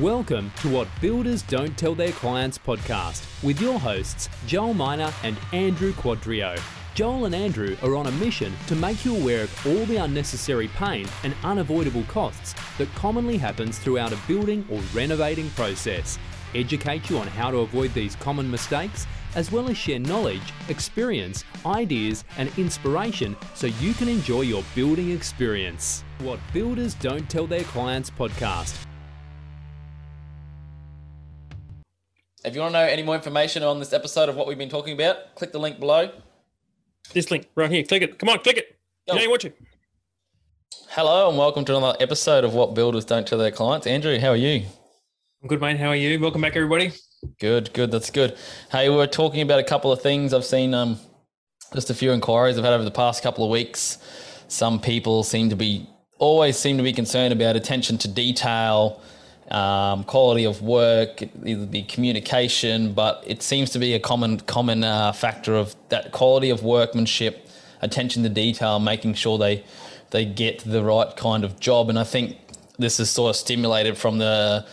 Welcome to What Builders Don't Tell Their Clients podcast with your hosts, Joel Miner and Andrew Quadrio. Joel and Andrew are on a mission to make you aware of all the unnecessary pain and unavoidable costs that commonly happens throughout a building or renovating process, educate you on how to avoid these common mistakes, as well as share knowledge, experience, ideas, and inspiration so you can enjoy your building experience. What Builders Don't Tell Their Clients podcast If you want to know any more information on this episode of what we've been talking about, click the link below. This link right here. Click it. Come on, click it. Yo. You know you watch it. Hello and welcome to another episode of What Builders Don't Tell Their Clients. Andrew, how are you? I'm good, mate. How are you? Welcome back, everybody. Good, good. That's good. Hey, we are talking about a couple of things. I've seen um, just a few inquiries I've had over the past couple of weeks. Some people seem to be always seem to be concerned about attention to detail, um, quality of work, either be communication, but it seems to be a common common uh, factor of that quality of workmanship, attention to detail, making sure they they get the right kind of job. And I think this is sort of stimulated from the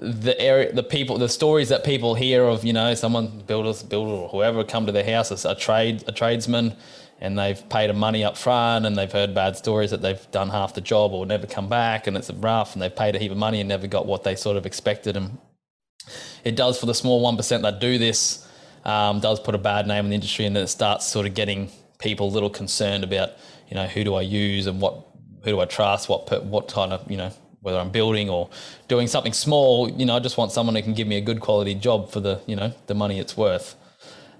the area, the people, the stories that people hear of, you know, someone builder, builder or whoever come to their house as a trade, a tradesman, and they've paid them money up front, and they've heard bad stories that they've done half the job or never come back, and it's rough, and they've paid a heap of money and never got what they sort of expected, and it does for the small one percent that do this, um, does put a bad name in the industry, and then it starts sort of getting people a little concerned about, you know, who do I use and what, who do I trust, what, what kind of, you know, whether I'm building or doing something small, you know, I just want someone who can give me a good quality job for the, you know, the money it's worth.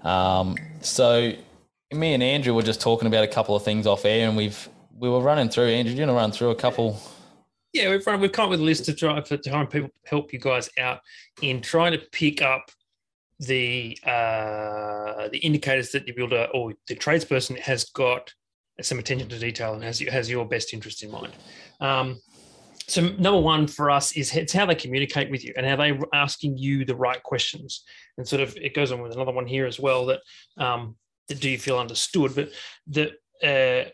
Um, so me and Andrew were just talking about a couple of things off air, and we've we were running through. Andrew, you want to run through a couple? Yeah, we've run, we've come up with a list to try for trying people help you guys out in trying to pick up the uh, the indicators that your builder or the tradesperson has got some attention to detail and has has your best interest in mind. Um, so number one for us is it's how they communicate with you and how they asking you the right questions. And sort of it goes on with another one here as well that um, do you feel understood? But that uh,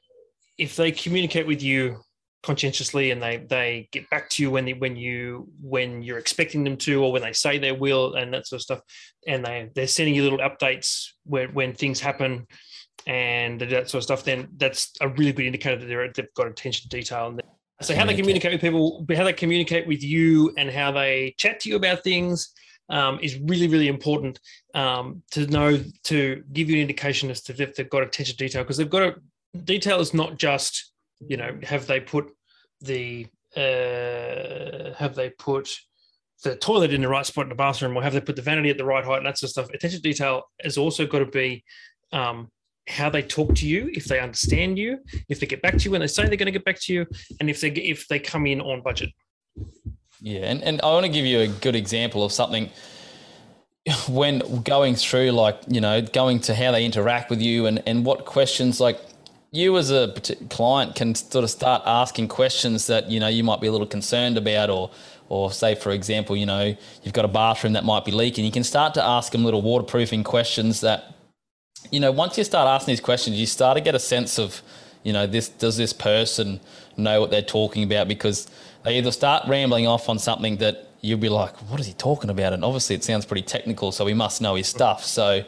if they communicate with you conscientiously and they they get back to you when they, when you when you're expecting them to or when they say they will and that sort of stuff and they they're sending you little updates when when things happen and that sort of stuff then that's a really good indicator that they're, they've got attention to detail. And so how they communicate with people how they communicate with you and how they chat to you about things um, is really really important um, to know to give you an indication as to if they've got attention to detail because they've got a detail is not just you know have they put the uh, have they put the toilet in the right spot in the bathroom or have they put the vanity at the right height and that sort of stuff. Attention to detail has also got to be um, how they talk to you if they understand you if they get back to you when they say they're going to get back to you and if they if they come in on budget. Yeah, and, and I want to give you a good example of something when going through, like, you know, going to how they interact with you and, and what questions, like, you as a client can sort of start asking questions that, you know, you might be a little concerned about or, or say, for example, you know, you've got a bathroom that might be leaking. You can start to ask them little waterproofing questions that, you know, once you start asking these questions, you start to get a sense of, you know, this does this person know what they're talking about? Because they either start rambling off on something that you'll be like, what is he talking about? And obviously, it sounds pretty technical, so he must know his stuff. So,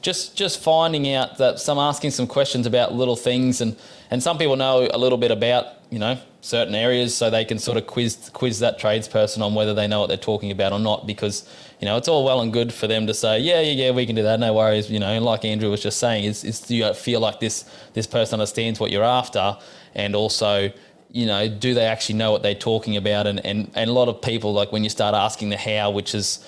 just just finding out that some asking some questions about little things, and and some people know a little bit about you know certain areas, so they can sort of quiz quiz that tradesperson on whether they know what they're talking about or not, because you know it's all well and good for them to say, yeah, yeah, yeah, we can do that, no worries. You know, like Andrew was just saying, is is do you feel like this this person understands what you're after, and also you know, do they actually know what they're talking about? And, and, and a lot of people, like when you start asking the how, which is,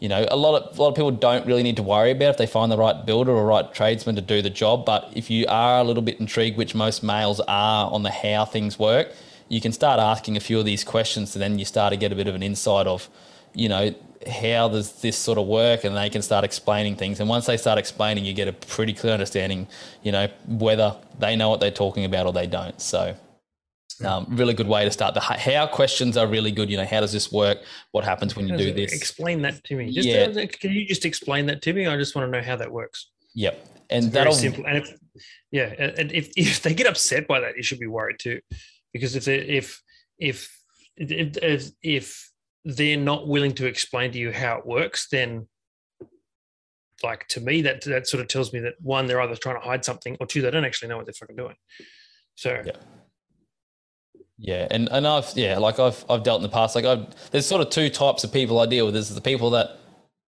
you know, a lot of a lot of people don't really need to worry about if they find the right builder or right tradesman to do the job. But if you are a little bit intrigued, which most males are on the how things work, you can start asking a few of these questions, and then you start to get a bit of an insight of, you know, how does this sort of work, and they can start explaining things. And once they start explaining, you get a pretty clear understanding, you know, whether they know what they're talking about or they don't. So. Um, really good way to start. The how questions are really good. You know, how does this work? What happens when you do this? Explain that to me. Just, Yeah. uh, can you just explain that to me? I just want to know how that works. Yep, and It's that'll simple. And if yeah, and if, if they get upset by that, you should be worried too, because if they, if if if if, if they're not willing to explain to you how it works, then like to me that that sort of tells me that one they're either trying to hide something or two they don't actually know what they're fucking doing. So Yeah. Yeah, and, and I've yeah, like I've I've dealt in the past. Like I've there's sort of two types of people I deal with. There's the people that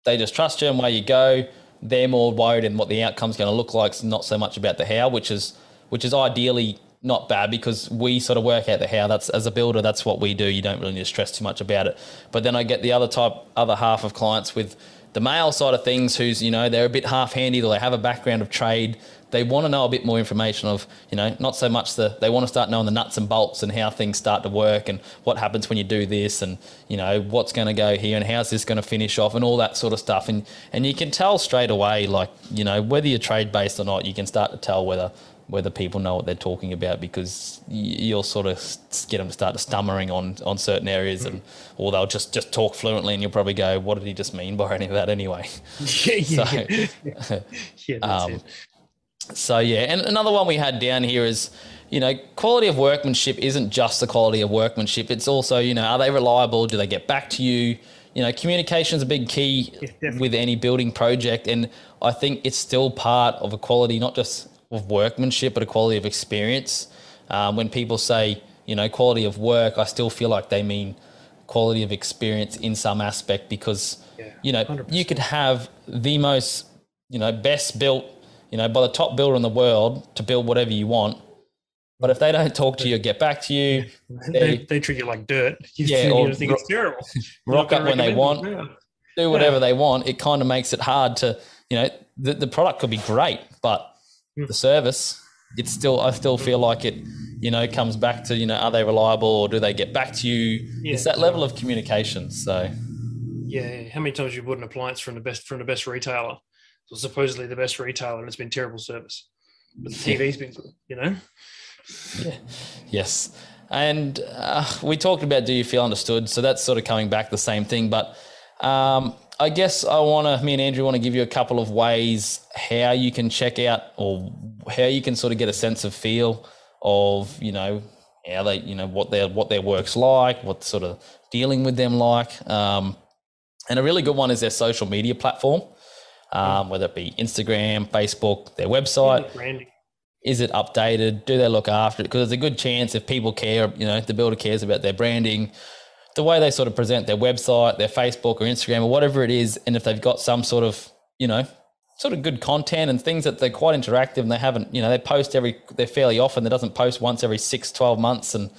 they just trust you and where you go. They're more worried in what the outcome's going to look like, it's not so much about the how, which is which is ideally not bad because we sort of work out the how. That's as a builder, that's what we do. You don't really need to stress too much about it. But then I get the other type, other half of clients with the male side of things, who's you know they're a bit half handy. they have a background of trade. They want to know a bit more information of you know not so much the they want to start knowing the nuts and bolts and how things start to work and what happens when you do this and you know what's going to go here and how's this going to finish off and all that sort of stuff. And and you can tell straight away like you know whether you're trade based or not, you can start to tell whether whether people know what they're talking about because you'll sort of get them to start stammering on on certain areas and or they'll just just talk fluently and you'll probably go what did he just mean by any of that anyway yeah, yeah, So- yeah. yeah that's Um, it. So yeah and another one we had down here is you know quality of workmanship isn't just the quality of workmanship. It's also you know are they reliable? Do they get back to you? You know communication is a big key with any building project and i think it's still part of a quality not just of workmanship but a quality of experience. Um, when people say you know quality of work i still feel like they mean quality of experience in some aspect because Yeah, you know 100%. you could have the most you know best built you know by the top builder in the world to build whatever you want but if they don't talk to you or get back to you They, they treat you like dirt. You Yeah, think, or you think it's terrible. Rock up when they want them. do whatever they want it kind of makes it hard to you know the, the product could be great but Mm. the service it's still i still feel like it you know comes back to you know are they reliable or do they get back to you Yeah. it's that level of communication so Yeah, how many times you bought an appliance from the best from the best retailer? So supposedly the best retailer, and it's been terrible service. But the TV's been good, you know. Yeah. Yes. And uh, we talked about do you feel understood? So that's sort of coming back the same thing. But um, I guess I want to, me and Andrew want to give you a couple of ways how you can check out or how you can sort of get a sense of feel of, you know, how they, you know, what their, what their work's like, what sort of dealing with them like. Um, and a really good one is their social media platform, um, whether it be Instagram, Facebook, their website Branding. is it updated? Do they look after it? Because there's a good chance if people care, you know, if the builder cares about their branding, the way they sort of present their website, their Facebook or Instagram or whatever it is, and if they've got some sort of, you know, sort of good content and things that they're quite interactive and they haven't, you know, they post every, they're fairly often, they doesn't post once every six, 12 months and,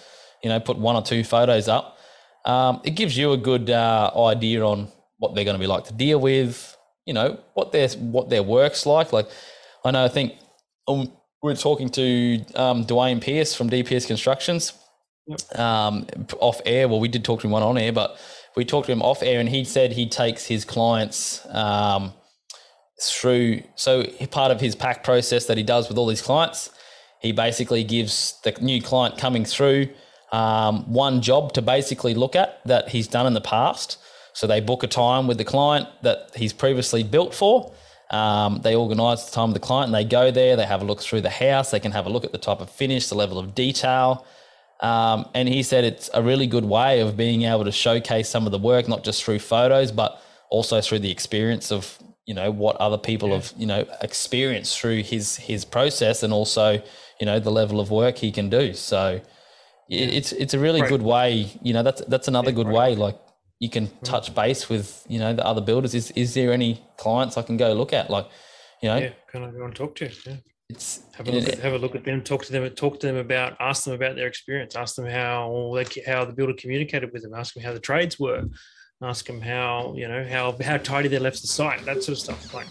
you know, put one or two photos up. Um, it gives you a good uh, idea on what they're going to be like to deal with, you know, what their, what their work's like. Like, I know, I think um, we we're talking to um, Dwayne Pierce from DPS Constructions um, off air. Well, we did talk to him one on air, but we talked to him off air, and he said he takes his clients um, through. So part of his pack process that he does with all his clients, he basically gives the new client coming through um, one job to basically look at that he's done in the past. So they book a time with the client that he's previously built for. Um, they organise the time with the client and they go there, they have a look through the house, they can have a look at the type of finish, the level of detail. Um, and he said it's a really good way of being able to showcase some of the work, not just through photos, but also through the experience of, you know, what other people have, you know, experienced through his his process and also, you know, the level of work he can do. So it, it's it's a really Right. good way, you know, that's that's another good right. way. Like you can hmm. touch base with, you know, the other builders. Is is there any clients I can go look at? Like, you know, Yeah, kind of go and talk to. Yeah. it's Have a look at have a look at them. Talk to them. Talk to them about. Ask them about their experience. Ask them how they how the builder communicated with them. Ask them how the trades were. Ask them how you know how how tidy they left the site. That sort of stuff. Like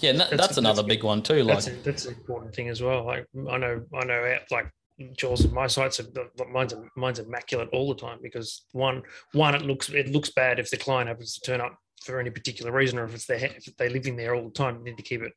yeah, that, that's- that's, another that's- big one too. Like, that's a, that's an important thing as well. Like I know I know like Jules, my sites are mine's mine's immaculate all the time because one one it looks it looks bad if the client happens to turn up for any particular reason or if it's their if they live in there all the time you need to keep it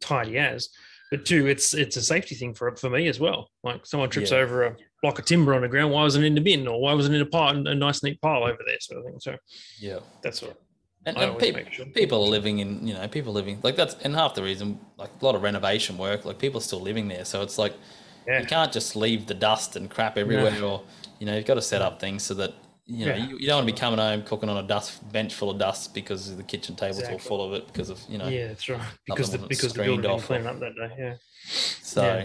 tidy as. But two, it's it's a safety thing for for me as well. Like someone trips Yeah. over a block of timber on the ground, why wasn't it in the bin or why wasn't it in a pile, a nice neat pile over there, sort of thing. So yeah. that's what And, and always sure. people are living in, you know, people living like that's, and half the reason, like a lot of renovation work, like people are still living there. So it's like, Yeah. you can't just leave the dust and crap everywhere or, you know, you've got to set up things so that, you know, Yeah. you, you don't want to be coming home cooking on a dust bench full of dust because the kitchen table's all full of it because of you know. Yeah, that's right. Because the because the building off clean or- up that day. Yeah. So,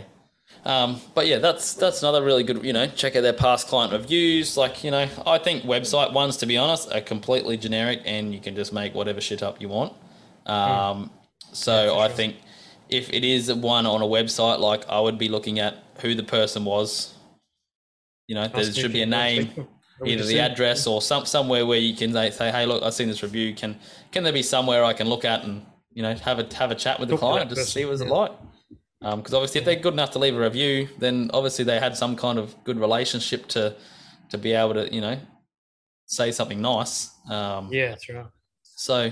um, but yeah, that's that's another really good. You know, check out their past client reviews. Like you know, I think website ones, to be honest, are completely generic, and you can just make whatever shit up you want. Um, so for I sure. think if it is one on a website, like I would be looking at who the person was. You know, there should be a you want to name speak to them. Or we either the address or some somewhere where you can say, say, hey, look, I've seen this review. Can can there be somewhere I can look at and you know have a have a chat with the client just see what's it yeah. like? Because obviously, if they're good enough to leave a review, then obviously they had some kind of good relationship to to be able to you know say something nice. Um, Yeah, that's right. So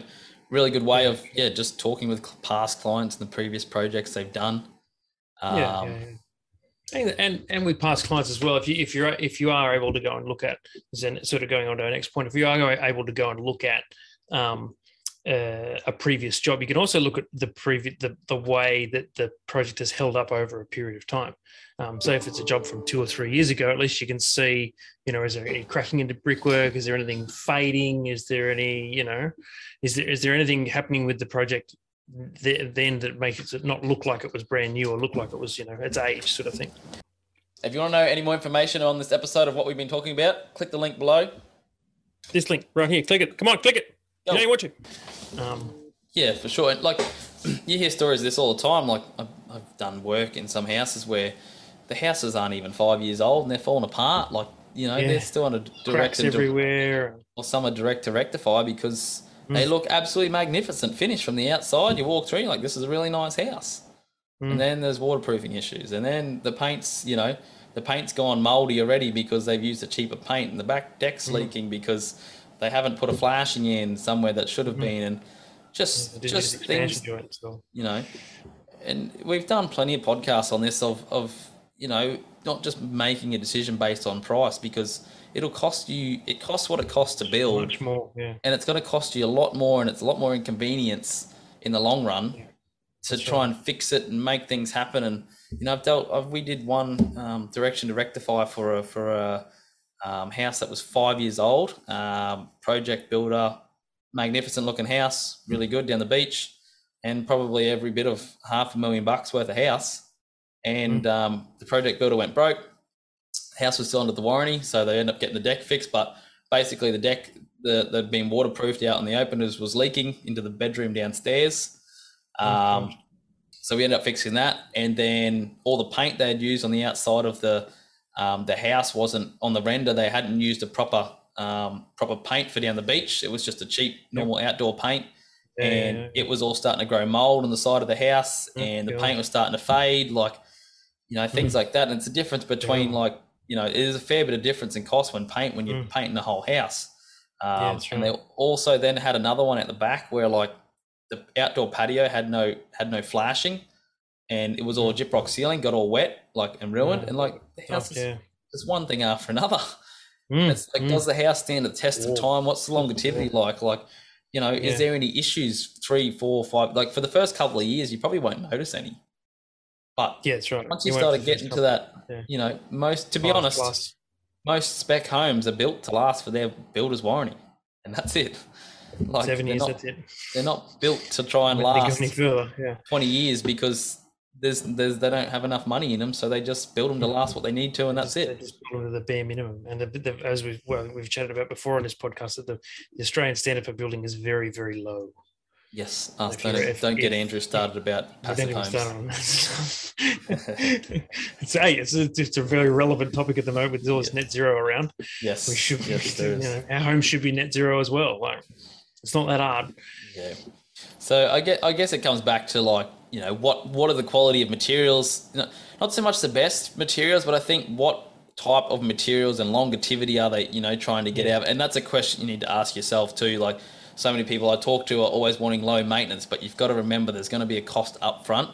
really good way of yeah just talking with past clients and the previous projects they've done. Um, yeah, yeah, yeah. And, and and with past clients as well. If you if you're if you are able to go and look at, then sort of going on to our next point. If you are able to go and look at um, uh, a previous job, you can also look at the previous the, the way that the project has held up over a period of time. Um, so if it's a job from two or three years ago, at least you can see, you know, is there any cracking into brickwork? Is there anything fading? Is there any, you know, is there is there anything happening with the project th- then that makes it not look like it was brand new or look like it was, you know, its age sort of thing. If you want to know any more information on this episode of what we've been talking about, click the link below. This link right here, click it. Come on, click it. Go. You know you're watching. Um, Yeah, for sure. And like, you hear stories of this all the time. Like, I've, I've done work in some houses where the houses aren't even five years old and they're falling apart. Like, you know, Yeah. they're still under direct cracks everywhere. or some are direct to rectify because they Mm. look absolutely magnificent finish from the outside. You walk through, you're like, this is a really nice house. Mm. And then there's waterproofing issues. And then the paint's, you know, the paint's gone moldy already because they've used a cheaper paint and the back deck's Mm. leaking because they haven't put a flashing in somewhere that should have Mm. been. And just, It is just things joint, so. you know, and we've done plenty of podcasts on this of, of you know, not just making a decision based on price because it'll cost you, it costs what it costs to build much more. Yeah. and it's going to cost you a lot more and it's a lot more inconvenience in the long run Yeah, to that's try right. and fix it and make things happen. And, you know, I've dealt, I've, we did one um, direction to rectify for a, for a um, house that was five years old, um, project builder, magnificent looking house, really good down the beach, and probably every bit of half a million bucks worth of house. And um, the project builder went broke. House was still under the warranty, so they ended up getting the deck fixed. But basically, the deck that had been waterproofed out in the openers was was leaking into the bedroom downstairs. Um, so we ended up fixing that, and then all the paint they had used on the outside of the um, the house wasn't on the render. They hadn't used a proper um, proper paint for down the beach. It was just a cheap normal outdoor paint, Yeah, and yeah, yeah. it was all starting to grow mold on the side of the house, Mm, and the paint was starting to fade, like you know things like that. And it's a difference between like you know, there's a fair bit of difference in cost when paint when you're Mm. painting the whole house. Um, that's And they also then had another one at the back where like the outdoor patio had no had no flashing, and it was all gyprock ceiling, got all wet, like and ruined, Mm. and like the house Tough, is yeah. just one thing after another. Mm, It's like, mm. does the house stand the test of time? What's the longevity like? Like, you know, is there any issues? Three, four, five. Like for the first couple of years, you probably won't notice any. But Yeah, that's right. once you won't started getting to that, yeah. you know, most to be five honest, plus. most spec homes are built to last for their builder's warranty, and that's it. Like seven years. not, That's it. they're not built to try and last further. Yeah. 20 years because there's there's they don't have enough money in them, so they just build them to last what they need to, and that's Just- they it. Just build to the bare minimum, and the, the, as we've well, we've chatted about before on this podcast, that the, the Australian standard for building is very, very low. Yes, uh, If don't, if- don't get Andrew started about don't passive homes. it's hey, it's a, it's a very relevant topic at the moment with all this net zero around. Yes, We should, be, yes, you know, our home should be net zero as well. Like, it's not that hard. Yeah. So I get I guess it comes back to like you know what what are the quality of materials? You know, not so much the best materials, but I think what type of materials and longevity are they you know trying to get out? And that's a question you need to ask yourself too. Like so many people I talk to are always wanting low maintenance, but you've got to remember there's going to be a cost up front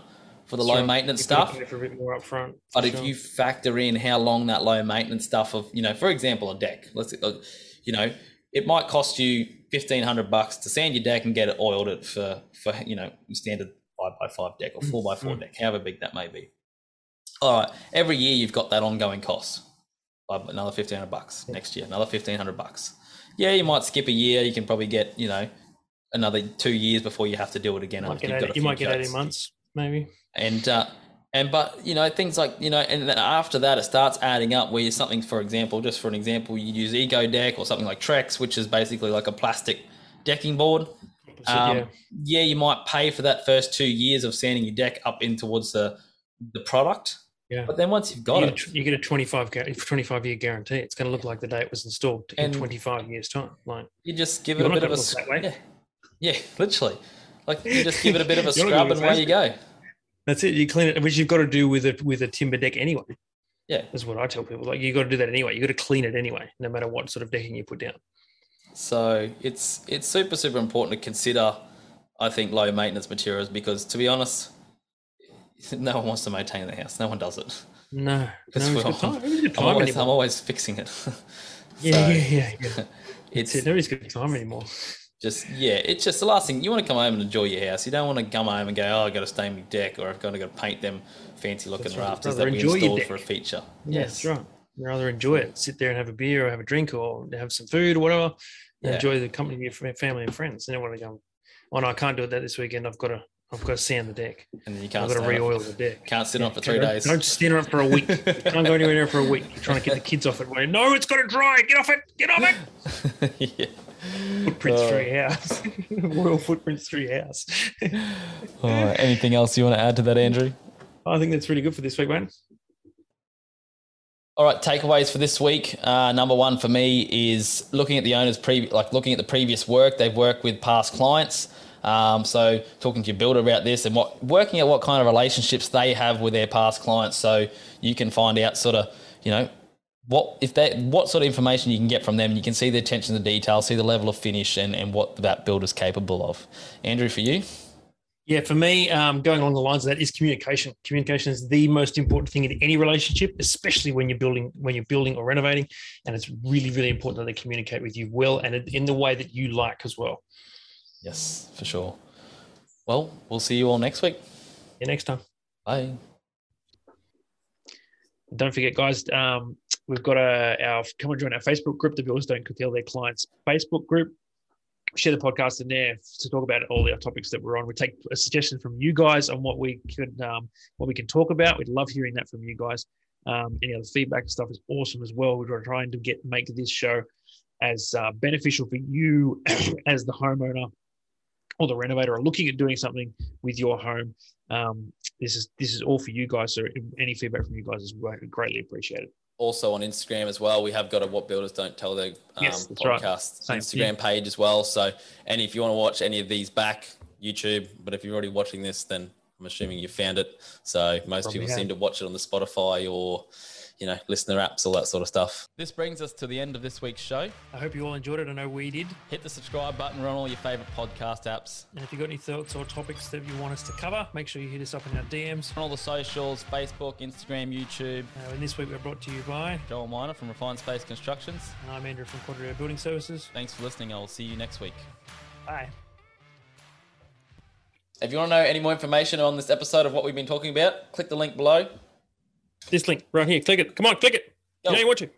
for the low Sure. maintenance You're stuff. pay For a bit more upfront. But for if sure. you factor in how long that low maintenance stuff of, you know, for example, a deck, let's, uh, you know, it might cost you fifteen hundred bucks to sand your deck and get it oiled it for, for you know, standard five by five deck or four by four Mm. deck, however big that may be. All right, every year you've got that ongoing cost. another fifteen hundred bucks next year, another fifteen hundred bucks. Yeah, you might skip a year. You can probably get you know another two years before you have to do it again. Might after get you've got 80 a you might get jokes. 18 months, maybe. And uh, and but you know things like you know, and then after that it starts adding up. Where you something, for example, just for an example, you use Ekodeck or something like Trex, which is basically like a plastic decking board. Um, yeah. yeah, you might pay for that first two years of sanding your deck up in towards the the product. Yeah. But then once you've got you, it, get a- you get a 25, 25 year guarantee. It's going to look like the day it was installed in And- 25 years time. Like you just give it a bit of a gonna s- look that way. yeah, yeah, literally. Like you just give it a bit of a You're not gonna scrub and away you go. that's it. You clean it, which you've got to do with a with a timber deck anyway. Yeah. That's what I tell people. Like you've got to do that anyway. You've got to clean it anyway, no matter what sort of decking you put down. So it's it's super super important to consider. I think low maintenance materials because to be honest, no one wants to maintain their house. No one does it. No, Because no, good time. I'm always, I'm always fixing it. Yeah, So yeah, yeah, yeah. It's It's, nobody's got time anymore. just yeah, it's just the last thing you want to come home and enjoy your house. You don't want to come home and go, oh, I got to stain my deck, or I've got to go paint them fancy looking right. rafters that we installed for a feature. Yeah, Yes, that's right. You rather enjoy it, sit there and have a beer or have a drink or have some food or whatever. Yeah. Enjoy the company of your family and friends. You don't want to go, oh no, I can't do it that this weekend. I've got to, I've got to sand the deck. and then you I've got to re-oil the deck. Can't sit on it for three days. Don't stand on it for a week. Can't go anywhere near for a week. You're trying to get the kids off it. Going, no, it's got to dry. Get off it. Get off it. yeah. Footprints Oh. through your house. Royal footprints through your house. Oh, anything else you want to add to that, Andrew? I think that's really good for this week, man. All right, takeaways for this week. Uh, number one for me is looking at the owner's pre like looking at the previous work they've worked with past clients. Um, so talking to your builder about this and what working out what kind of relationships they have with their past clients, so you can find out sort of you know what if they what sort of information you can get from them. You can see the attention to detail, see the level of finish, and and what that builder's capable of. Andrew, for you, Yeah, for me, um, going along the lines of that is communication. Communication is the most important thing in any relationship, especially when you're building when you're building or renovating. And it's really, really important that they communicate with you well and in the way that you like as well. Yes, for sure. Well, we'll see you all next week. See you next time. Bye. Don't forget, guys, um, we've got a, our come and join our Facebook group, the Builders Don't Tell Their Clients Facebook group. Share the podcast in there to talk about all the topics that we're on. We take a suggestion from you guys on what we could, um, what we can talk about. We'd love hearing that from you guys. Um, any other feedback and stuff is awesome as well. We're trying to get make this show as uh, beneficial for you as the homeowner or the renovator are looking at doing something with your home. Um, this is this is all for you guys. So any feedback from you guys is greatly appreciated. also on Instagram as well. We have got a What Builders Don't Tell Their um, Yes, right. podcast Same, Instagram page as well. So, and if you want to watch any of these back, YouTube, but if you're already watching this, then I'm assuming you found it. So most Probably people have. seem to watch it on the Spotify or, you know, listener apps, all that sort of stuff. This brings us to the end of this week's show. I hope you all enjoyed it. I know we did. Hit the subscribe button. We're on all your favorite podcast apps. And if you've got any thoughts or topics that you want us to cover, make sure you hit us up in our DMs. On all the socials, Facebook, Instagram, YouTube. Uh, and this week we're brought to you by, Joel Miner from Refined Space Constructions. and I'm Andrew from Quadrio Building Services. Thanks for listening. I'll see you next week. Bye. If you want to know any more information on this episode of what we've been talking about, click the link below. This link right here, click it. Come on, click it. Oh. You know you want to.